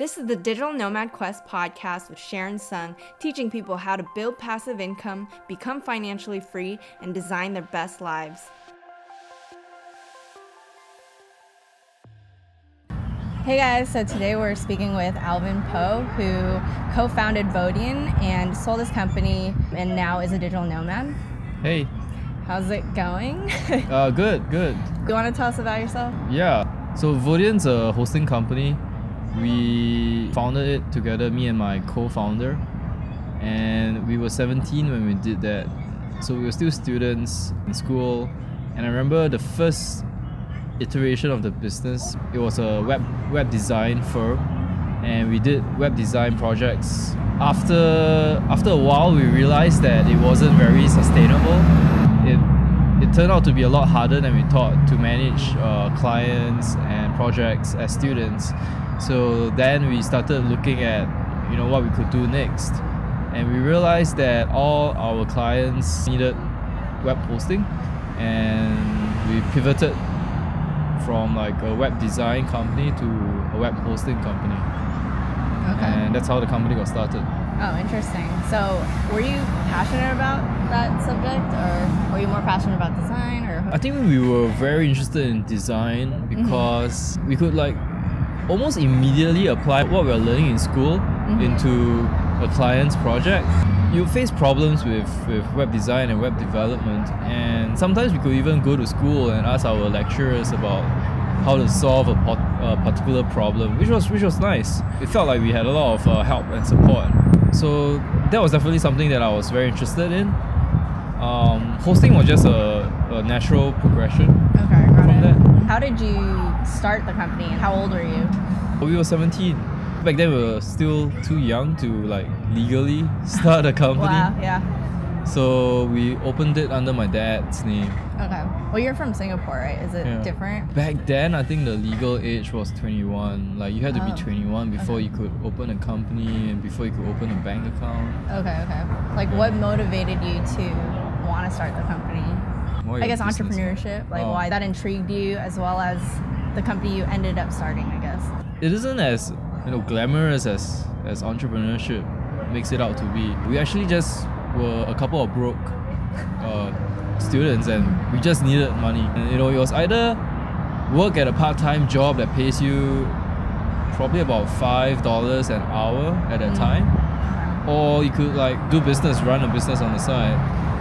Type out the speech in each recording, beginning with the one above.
This is the Digital Nomad Quest podcast with Sharon Tseung, teaching people how to build passive income, become financially free, and design their best lives. Hey guys, so today we're speaking with Alvin Poh, who co founded Vodien and sold his company and now is a digital nomad. Hey, How's it going? uh, good, good. you want to tell us about yourself? Yeah. So Vodien's a hosting company. We founded it together, me and my co-founder, and we were 17 when we did that. So we were still students in school, and I remember the first iteration of the business. It was a web web design firm, and we did web design projects. After after a while, we realized that it wasn't very sustainable. It it turned out to be a lot harder than we thought to manage uh, clients and projects as students. So then we started looking at you know what we could do next, and we realized that all our clients needed web hosting, and we pivoted from like a web design company to a web hosting company, and that's how the company got started. Oh, interesting. So, were you passionate about that subject, or were you more passionate about design, or? I think we were very interested in design mm-hmm. because we could like almost immediately apply what we are learning in school into a client's project. You face problems with, with web design and web development, and sometimes we could even go to school and ask our lecturers about how to solve a, pot, a particular problem, which was which was nice. It felt like we had a lot of uh, help and support. So that was definitely something that I was very interested in. Um, hosting was just a, a natural progression. Okay, got From it. that. How did you start the company, and how old were you? We were 17. Back then, we were still too young to like legally start a company. Wow, yeah. So we opened it under my dad's name. Okay. Well, you're from Singapore, right? Is it Yeah. different? Back then, I think the legal age was 21. Like you had to Oh, be 21 before okay. you could open a company and before you could open a bank account. Okay, okay. Like, Yeah. what motivated you to want to start the company? I guess entrepreneurship, like Oh. why that intrigued you, as well as the company you ended up starting, I guess. it isn't as you know glamorous as as entrepreneurship makes it out to be. We actually just were a couple of broke uh, students, and we just needed money. And you know, it was either work at a part-time job that pays you probably about five dollars an hour at that Mm. time, or you could like do business, run a business on the side.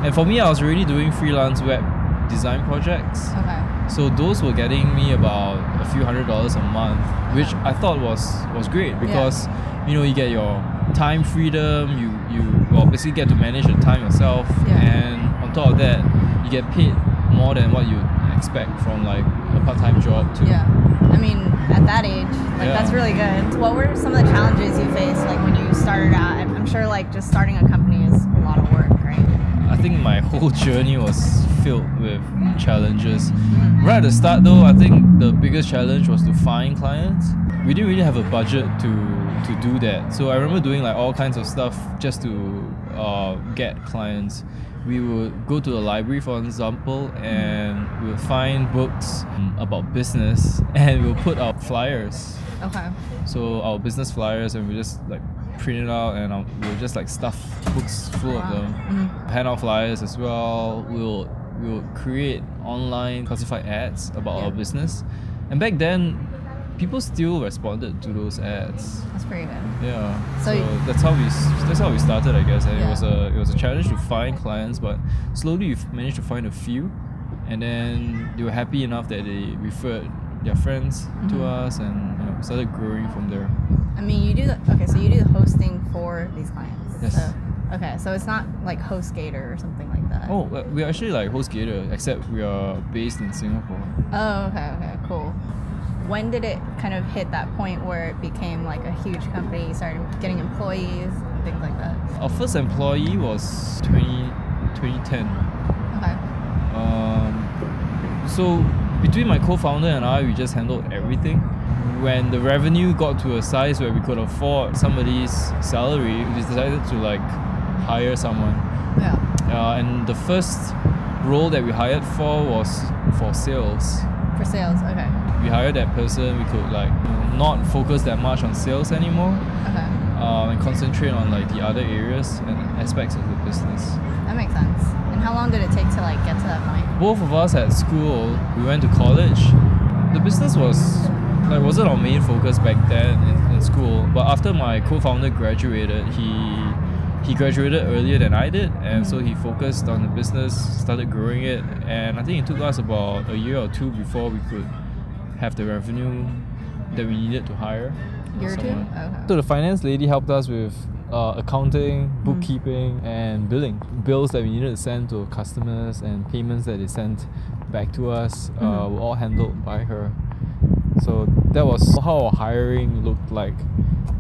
And for me, I was already doing freelance web design projects. Okay. So those were getting me about a few hundred dollars a month, which I thought was was great because you know you get your time freedom, you you well basically get to manage your time yourself, Yeah. and on top of that, you get paid more than what you expect from like a part-time job too. Yeah. I mean, at that age, like Yeah. that's really good. What were some of the challenges you faced, like when you started out? I'm sure, like just starting a company is a lot of work, right? I think my whole journey was filled with challenges. Right at the start, though, I think the biggest challenge was to find clients. We didn't really have a budget to to do that, so I remember doing like all kinds of stuff just to uh, get clients. We would go to the library, for example, and we would find books about business, and we'll put out flyers Okay. so our business flyers and we just like print it out and um, we'll just like stuff books full of Wow. them. Mhm. Hand out flyers as well. We'll we'll create online classified ads about Yeah. our business. And back then, people still responded to those ads. That's pretty good. Yeah. So So, that's how we that's how we started, I guess. And Yeah. it was a it was a challenge to find clients, but slowly we've managed to find a few, and then they were happy enough that they referred their friends Mhm. to us, and you know, started growing from there. I mean, you do the okay. So you do the hosting for these clients. Yes. So, okay, so it's not like HostGator or something like that. Oh, uh, we're actually like HostGator, except we are based in Singapore. Oh, okay, okay, cool. When did it kind of hit that point where it became like a huge company, you started getting employees and things like that? Our first employee was 20, 2010. Okay. Um, so between my co-founder and I, we just handled everything. When the revenue got to a size where we could afford somebody's salary, we decided to like hire someone. Yeah. Uh, and the first role that we hired for was for sales. For sales, okay. we hired that person, we could like not focus that much on sales anymore Okay. um, and concentrate on like the other areas and aspects of the business. That makes sense. And how long did it take to like get to that point? Both of us at school, we went to college. The business was like wasn't our main focus back then in, in school. But after my co-founder graduated, he he graduated earlier than I did, and so he focused on the business, started growing it, and I think it took us about a year or two before we could have the revenue that we needed to hire. Year or two? someone. Okay. So the finance lady helped us with uh, accounting, bookkeeping, and billing. Bills that we needed to send to customers and payments that they sent back to us uh, Mhm. were all handled by her. So that was how our hiring looked like,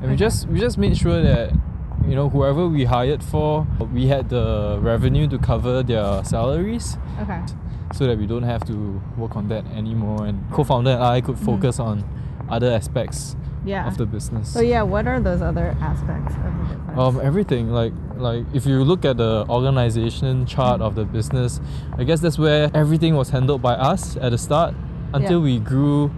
and we just we just made sure that you know whoever we hired for, we had the revenue to cover their salaries Okay. so that we don't have to work on that anymore and co-founder and I could focus on other aspects Yeah. of the business. so yeah, what are those other aspects of the business? Um, everything like like if you look at the organization chart of the business, I guess that's where everything was handled by us at the start until Yeah. we grew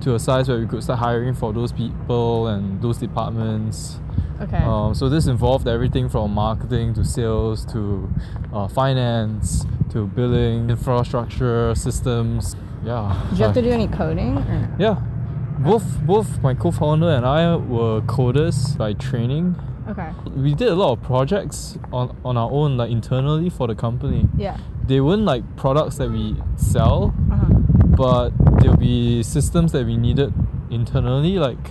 to a size where we could start hiring for those people and those departments. Okay. Um, so this involved everything from marketing to sales to uh, finance to billing, infrastructure, systems. Yeah. Did you have to do any coding? Or? Yeah. Both both my co-founder and I were coders by training Okay. we did a lot of projects on, on our own like internally for the company Yeah. they weren't like products that we sell Uh-huh. but there'll be systems that we needed internally like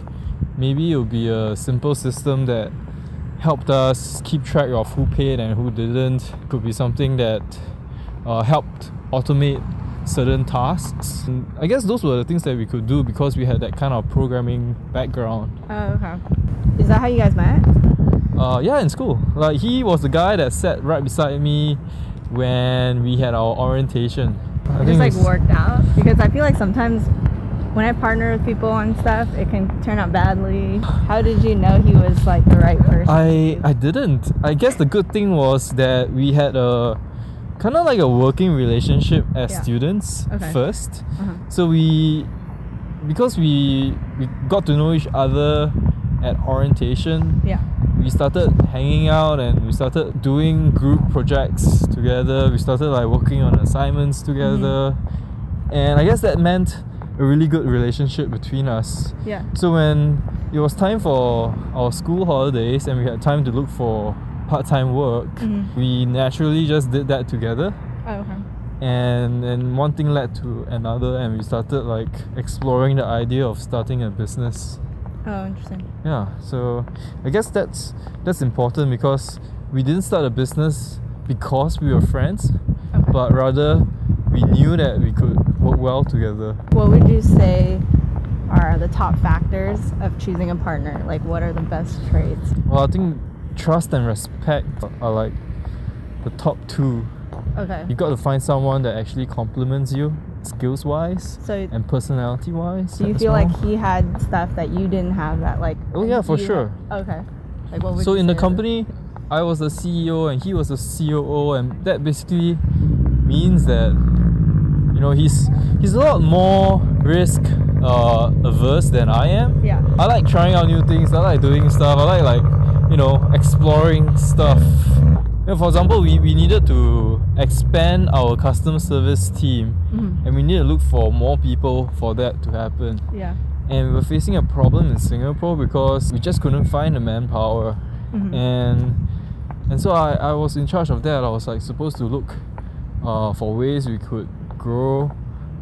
maybe it'll be a simple system that helped us keep track of who paid and who didn't could be something that uh, helped automate certain tasks And i guess those were the things that we could do because we had that kind of programming background Oh, okay. Is that how you guys met? uh, yeah, in school. Like he was the guy that sat right beside me when we had our orientation. I It just like worked out because I feel like sometimes when I partner with people on stuff, it can turn out badly. How did you know he was like the right person? I I didn't. I guess the good thing was that we had a kind of like a working relationship as Yeah. students Okay. first. Uh-huh. So we because we we got to know each other at orientation. Yeah. we started hanging out and we started doing group projects together. We started like working on assignments together. And I guess that meant a really good relationship between us. Yeah. So when it was time for our school holidays and we had time to look for part-time work, Mhm. we naturally just did that together. Oh, okay. And and one thing led to another and we started like exploring the idea of starting a business. Oh, interesting. Yeah, so I guess that's that's important because we didn't start a business because we were friends, Okay. but rather we knew that we could work well together. What would you say are the top factors of choosing a partner? Like, what are the best traits? Well, I think trust and respect are like the top two. Okay. You got to find someone that actually complements you skills wise So, and personality wise. do you feel like he had stuff that you didn't have that, like? Oh, yeah, for sure. Okay. Like, what would so in the say is it? company i was the ceo and he was the coo and that basically means that you know he's he's a lot more risk uh, averse than i am. Yeah. i like trying out new things. I like doing stuff. I like like you know exploring stuff. You know, for example we, we needed to expand our customer service team. Mhm. and we need to look for more people for that to happen. Yeah. and we were facing a problem in Singapore because we just couldn't find the manpower. Mhm. and and so I, I was in charge of that. I was like supposed to look uh, for ways we could grow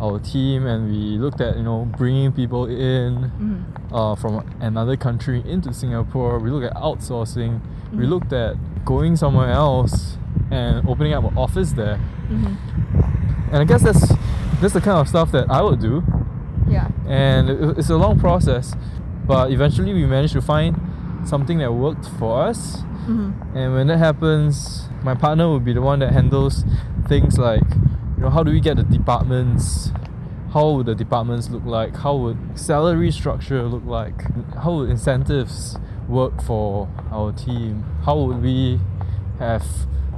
our team and we looked at you know bringing people in Mhm. uh, from another country into Singapore we looked at outsourcing we Mhm. looked at going somewhere else and opening up an office there Mhm. and I guess that's that's the kind of stuff that I would do Yeah. and it- it's a long process but eventually we managed to find something that worked for us Mhm. and when that happens my partner will be the one that handles things like know how do we get the departments how would the departments look like? How would salary structure look like? How would incentives work for our team? How would we have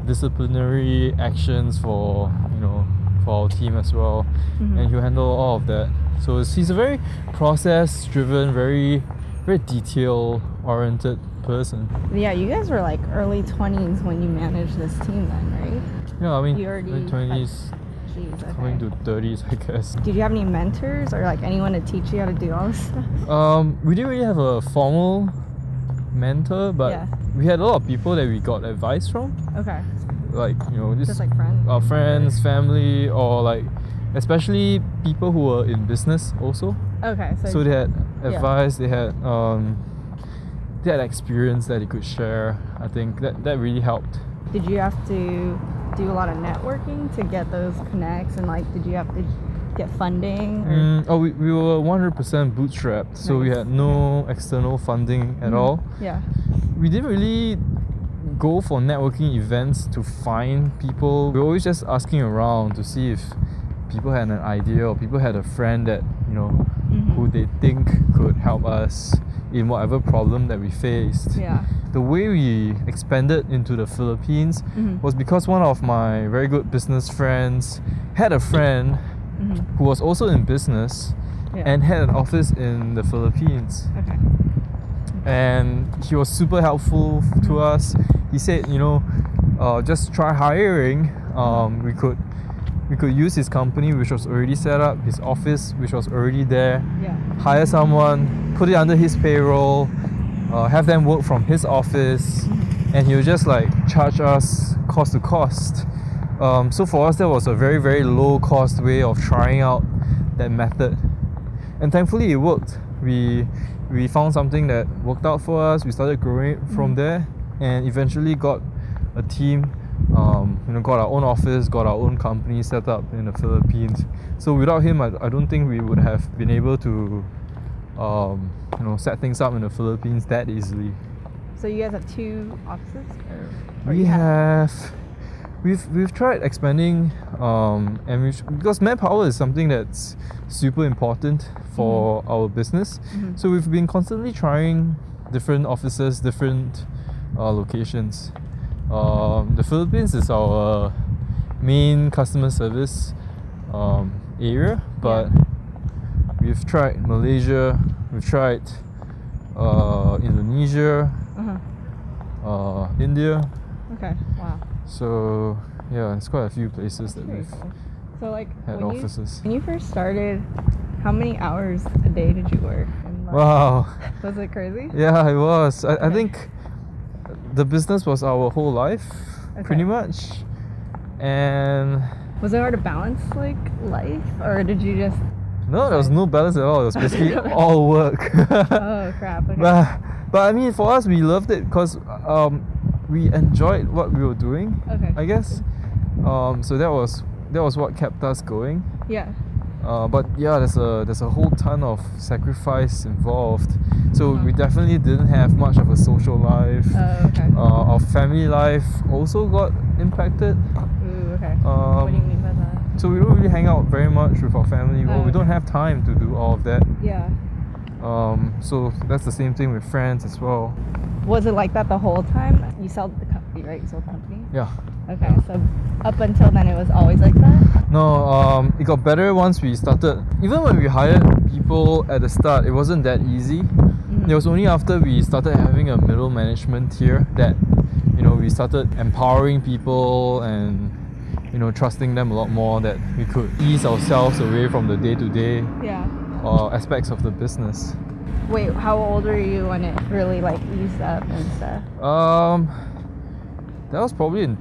disciplinary actions for you know for our team as well? Mm-hmm. and he'll handle all of that. So he's a very process driven very very detail oriented person. Yeah you guys were like early 20s when you managed this team then right? Yeah i mean you already 20s Jeez, okay. Coming to 30s, I guess. Did you have any mentors or like anyone to teach you how to do all this stuff? Um, we didn't really have a formal mentor, but yeah. we had a lot of people that we got advice from. Okay. Like you know, just, just like friends, our friends, family, or like especially people who were in business also. Okay. So, so they had advice. Yeah. They had um, they had experience that they could share. I think that that really helped. Did you have to do a lot of networking to get those connects and like did you have to get funding or Mm, oh, we, we were 100% bootstrapped, so we had no external funding at Mhm. all. yeah we didn't really go for networking events to find people. We were always just asking around to see if people had an idea or people had a friend that, you know, Mhm. who they think could help us in whatever problem that we faced. yeah The way we expanded into the Philippines Mhm. was because one of my very good business friends had a friend Mhm. who was also in business yeah and had an office in the Philippines okay and he was super helpful to us. He said, you know, uh, just try hiring. Um, we could we could use his company, which was already set up, his office, which was already there. yeah Hire someone, put it under his payroll, uh, have them work from his office, and he would just like charge us cost to cost. Um, so for us, that was a very very low cost way of trying out that method and thankfully it worked we we found something that worked out for us we started growing it from Mhm. there and eventually got a team um, you know got our own office got our own company set up in the philippines. So without him i, I don't think we would have been able to um, you know set things up in the philippines that easily. So you guys have two offices or, or we have we've we've tried expanding um, and we've, because manpower is something that's super important for our business. Mhm. so we've been constantly trying different offices different uh, locations um, the philippines is our main customer service um, area but we've tried malaysia we've tried uh, indonesia uh-huh. uh, india okay wow so yeah, it's quite a few places that we've cool. so like had when you, offices. when you first started how many hours a day did you work Wow. was it crazy Yeah, it was. I, I think the business was our whole life, pretty much. And was it hard to balance like life or did you just no, there was no balance at all. It was basically all work. oh crap okay. but, but I mean, for us, we loved it because um, we enjoyed what we were doing. Okay. I guess. Um, so that was that was what kept us going. yeah Uh, but yeah, there's a there's a whole ton of sacrifice involved. So Uh-huh. we definitely didn't have much of a social life. oh okay Uh, our family life also got impacted. Ooh, okay Um, what do you mean by that So we don't really hang out very much with our family. Well, Oh, we don't have time to do all of that. yeah Um, so that's the same thing with friends as well. was it like that the whole time you sold the company right you sold the company Yeah. Okay so up until then it was always like that No, um, it got better once we started. Even when we hired people at the start, it wasn't that easy. Mhm. It was only after we started having a middle management tier that, you know, we started empowering people and, you know, trusting them a lot more that we could ease ourselves away from the day to day yeah aspects of the business. wait how old were you when it really like eased up and stuff Um, that was probably in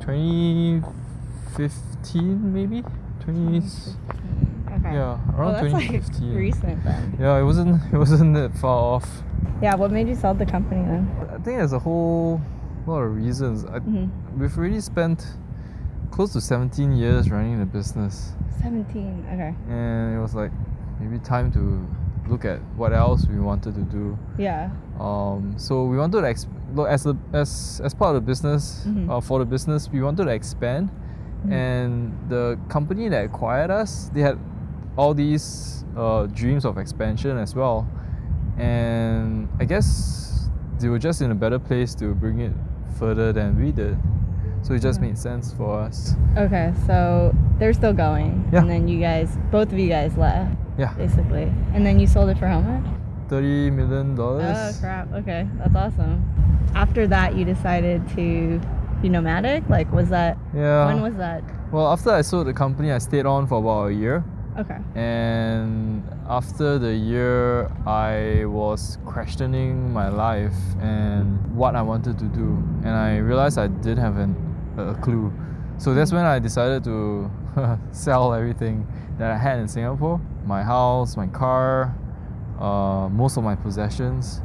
2015, maybe 20. okay Yeah, around that's like 2015. recent then Yeah, it wasn't it wasn't that far off. yeah what made you sell the company then I think there's a whole lot of reasons. I, hmm We've already spent close to 17 years running the business, 17 okay and it was like maybe time to look at what else we wanted to do. yeah Um, so we wanted to ex- look as a, as as part of the business Mhm. uh, for the business we wanted to expand, Mhm. and the company that acquired us they had all these uh, dreams of expansion as well, and I guess they were just in a better place to bring it further than we did. So it just made sense for us. Okay, so they're still going, Yeah. and then you guys, both of you guys left, Yeah, basically, and then you sold it for how much? thirty million dollars. Oh crap! Okay, that's awesome. After that, you decided to be nomadic. Like, was that Yeah. when was that? well, after I sold the company, I stayed on for about a year. Okay. And after the year, I was questioning my life and what I wanted to do. And I realized I didn't have an, a clue. So that's when I decided to sell everything that I had in Singapore my house, my car, uh, most of my possessions.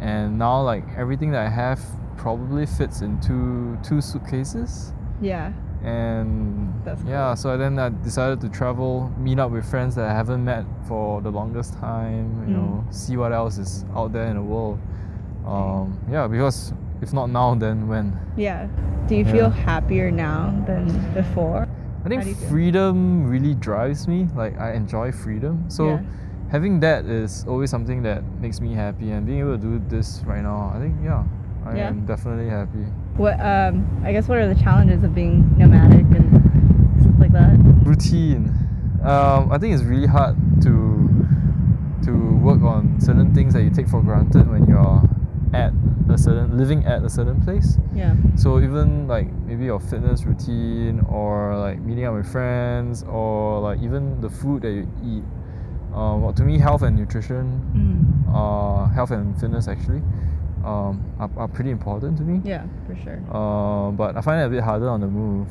And now, like, everything that I have probably fits into two suitcases Yeah. and That's yeah cool. so then i decided to travel meet up with friends that i haven't met for the longest time you Mm. know see what else is out there in the world um, yeah because if not now then when Yeah. Do you feel Yeah. happier now than before? I think freedom really drives me like i enjoy freedom so Yeah. having that is always something that makes me happy and being able to do this right now i think yeah i Yeah. am definitely happy What um I guess what are the challenges of being nomadic and stuff like that? routine. Um, I think it's really hard to to work on certain things that you take for granted when you're at a certain living at a certain place. Yeah. So even like maybe your fitness routine or like meeting up with friends or like even the food that you eat. Um, well, to me, health and nutrition, Mm. uh, health and fitness actually, um, are, are pretty important to me. Yeah, for sure. Uh, but I find it a bit harder on the move.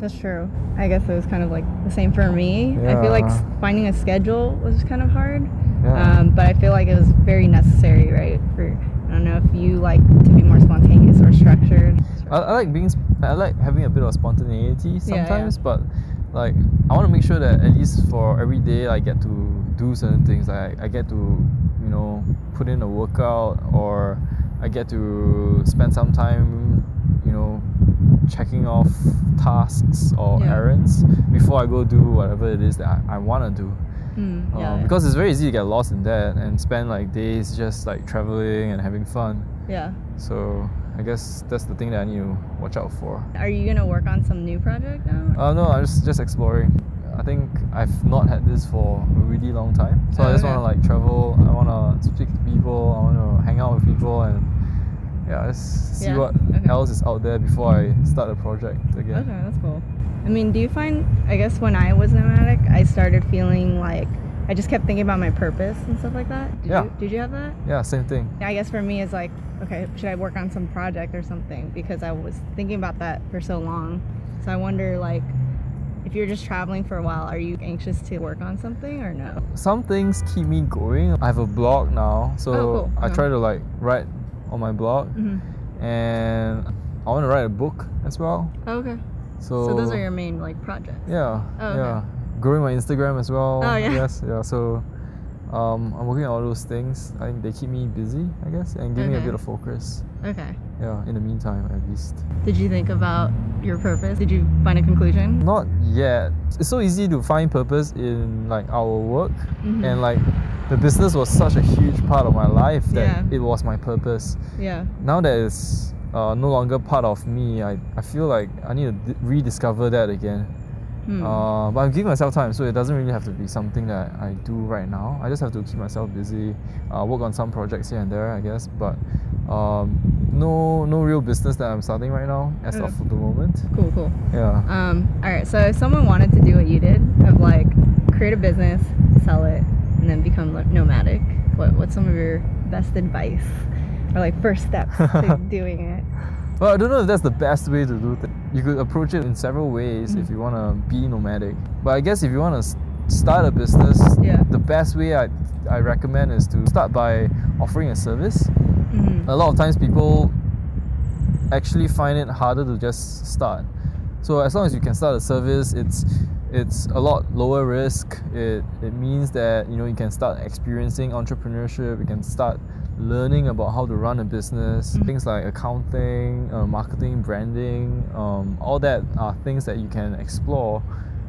That's true. I guess it was kind of like the same for me. Yeah. I feel like finding a schedule was kind of hard. Yeah. Um, but I feel like it was very necessary, right? For don't know if you like to be more spontaneous or structured. I, I like being I like having a bit of spontaneity yeah. sometimes, but like I want to make sure that at least for every day I get to do certain things. Like I, I get to you know put in a workout or I get to spend some time you know checking off tasks or Yeah. errands before I go do whatever it is that I, I want to do. Mm, Uh, yeah, yeah. Because it's very easy to get lost in that and spend like days just like traveling and having fun. yeah. So I guess that's the thing that I need to watch out for. Are you gonna work on some new project now? Uh, no, I'm just just exploring. I think I've not had this for a really long time. So I Oh, just okay. want to like travel. I want to speak to people. I want to hang out with people and yeah, just see Yeah, what okay. else is out there before I start a project again. Okay, that's cool. I mean, do you find, I guess when I was nomadic, I started feeling like I just kept thinking about my purpose and stuff like that. Did Yeah. You, did you have that? Yeah, same thing. I guess for me, it's like, okay, should I work on some project or something? Because I was thinking about that for so long. So I wonder, like, if you're just traveling for a while, are you anxious to work on something or no? Some things keep me going. I have a blog now, so Oh, cool. I Uh-huh. try to like write on my blog, hmm and I want to write a book as well. Oh, okay. So, So those are your main like projects. Yeah, Oh, okay. yeah. Growing my Instagram as well. Oh, yeah. Yes, yeah. So um, I'm working on all those things. I think they keep me busy, I guess, and give me a Okay. bit of focus. Okay. Yeah, in the meantime, at least. Did you think about your purpose? Did you find a conclusion? Not yet. It's so easy to find purpose in like our work, Mhm. and like the business was such a huge part of my life that Yeah. it was my purpose. Yeah. Now that it's uh, no longer part of me, I, I feel like I need to d- rediscover that again. Hmm. Uh, but I'm giving myself time, so it doesn't really have to be something that I do right now. I just have to keep myself busy, uh, work on some projects here and there, I guess. But um, no, no real business that I'm starting right now as Okay. of the moment. cool, cool. Yeah. Um, all right. So if someone wanted to do what you did, of like create a business, sell it, and then become nomadic, what what's some of your best advice or like first steps to doing it? Well, I don't know if that's the best way to do things. You could approach it in several ways if you want to be nomadic. But I guess if you want to start a business, Yeah. the best way I, I recommend is to start by offering a service. Mhm. a lot of times people actually find it harder to just start. So as long as you can start a service, it's it's a lot lower risk. It it means that you know you can start experiencing entrepreneurship. You can start learning about how to run a business. Mhm. Things like accounting, uh, marketing, branding, um, all that are things that you can explore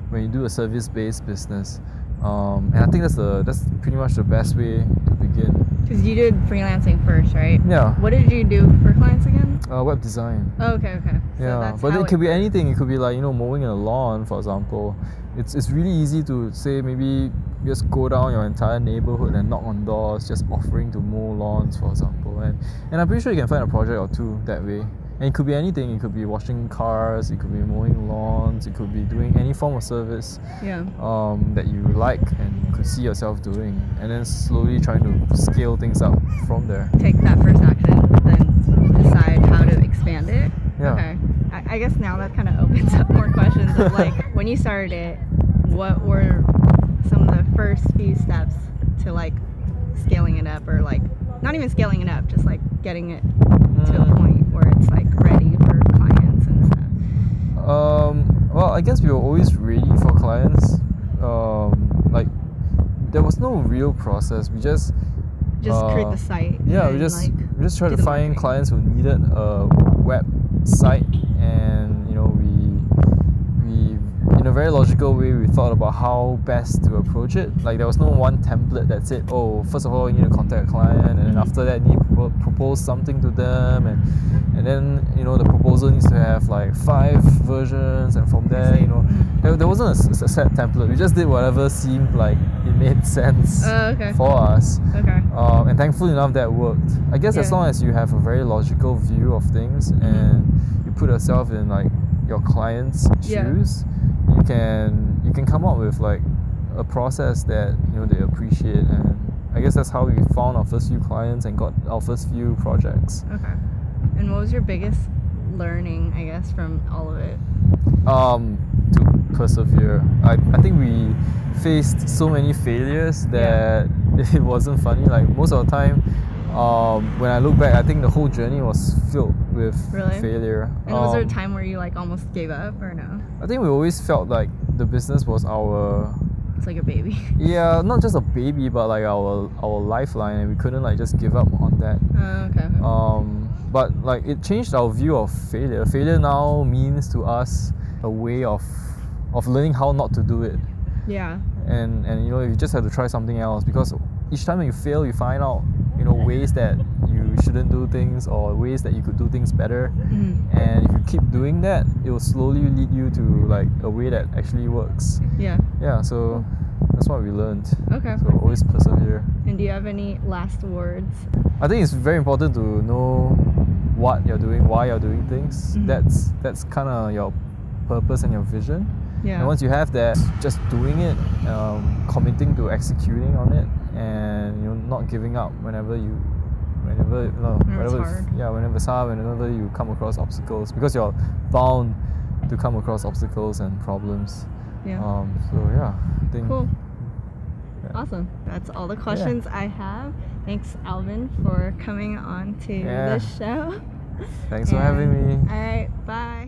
when you do a service-based business. Um, and I think that's the that's pretty much the best way to begin. Because you did freelancing first, right? Yeah. What did you do for clients again? Uh, web design. Oh, okay, okay. So yeah, but how it could be anything. It could be like you know mowing a lawn, for example. It's it's really easy to say maybe just go down your entire neighborhood and knock on doors, just offering to mow lawns, for example. And and I'm pretty sure you can find a project or two that way. And it could be anything. It could be washing cars. It could be mowing lawns. It could be doing any form of service Yeah. um, that you like and could see yourself doing, and then slowly trying to scale things up from there. Take that first action, then decide how to expand it. Yeah. Okay. I, I guess now that kind of opens up more questions of like when you started it, what were some of the first few steps to like scaling it up or like not even scaling it up, just like getting it to a Mm. point where it's like ready for clients and stuff. Um, well, I guess we were always ready for clients. Um, like, there was no real process. We just Just create Uh, the site. yeah, we just like, we just try to find clients who needed a website, and in a very logical way we thought about how best to approach it. Like there was no one template that said, oh, first of all you need to contact a client, and then Mhm. after that you need to propose something to them, and and then you know the proposal needs to have like five versions, and from there you know Mhm. there, there wasn't a set template. We just did whatever seemed like it made sense Oh, okay. for us. Okay. Um, and thankfully enough that worked. I guess as long as you have a very logical view of things and you put yourself in like your client's Yeah. You can you can come up with like a process that you know they appreciate and I guess that's how we found our first few clients and got our first few projects. Okay. And what was your biggest learning, I guess, from all of it? Um, to persevere. I, I think we faced so many failures that it wasn't funny. Like most of the time, um, when I look back, I think the whole journey was filled with Really? failure. And was there a Um, time where you like almost gave up or no? I think we always felt like the business was our It's like a baby. yeah, not just a baby, but like our our lifeline, and we couldn't like just give up on that. Okay. okay. Um, but like it changed our view of failure. Failure now means to us a way of of learning how not to do it. yeah. And and you know you just have to try something else because each time you fail, you find out you know ways that you shouldn't do things or ways that you could do things better. Mhm. And if you keep doing that, it will slowly lead you to like a way that actually works. Yeah. Yeah, so that's what we learned. Okay. So always persevere. And do you have any last words? I think it's very important to know what you're doing, why you're doing things. Mhm. That's that's kind of your purpose and your vision. Yeah. And once you have that, just doing it, um, committing to executing on it, and you know not giving up whenever you, whenever you know, Whenever it's hard. yeah, whenever it's hard, whenever you come across obstacles, because you're bound to come across obstacles and problems. yeah. Um, so yeah, I think cool. yeah. Awesome. That's all the questions I have. Thanks, Alvin, for coming on to Yeah. the show. Thanks for having me. All right. Bye.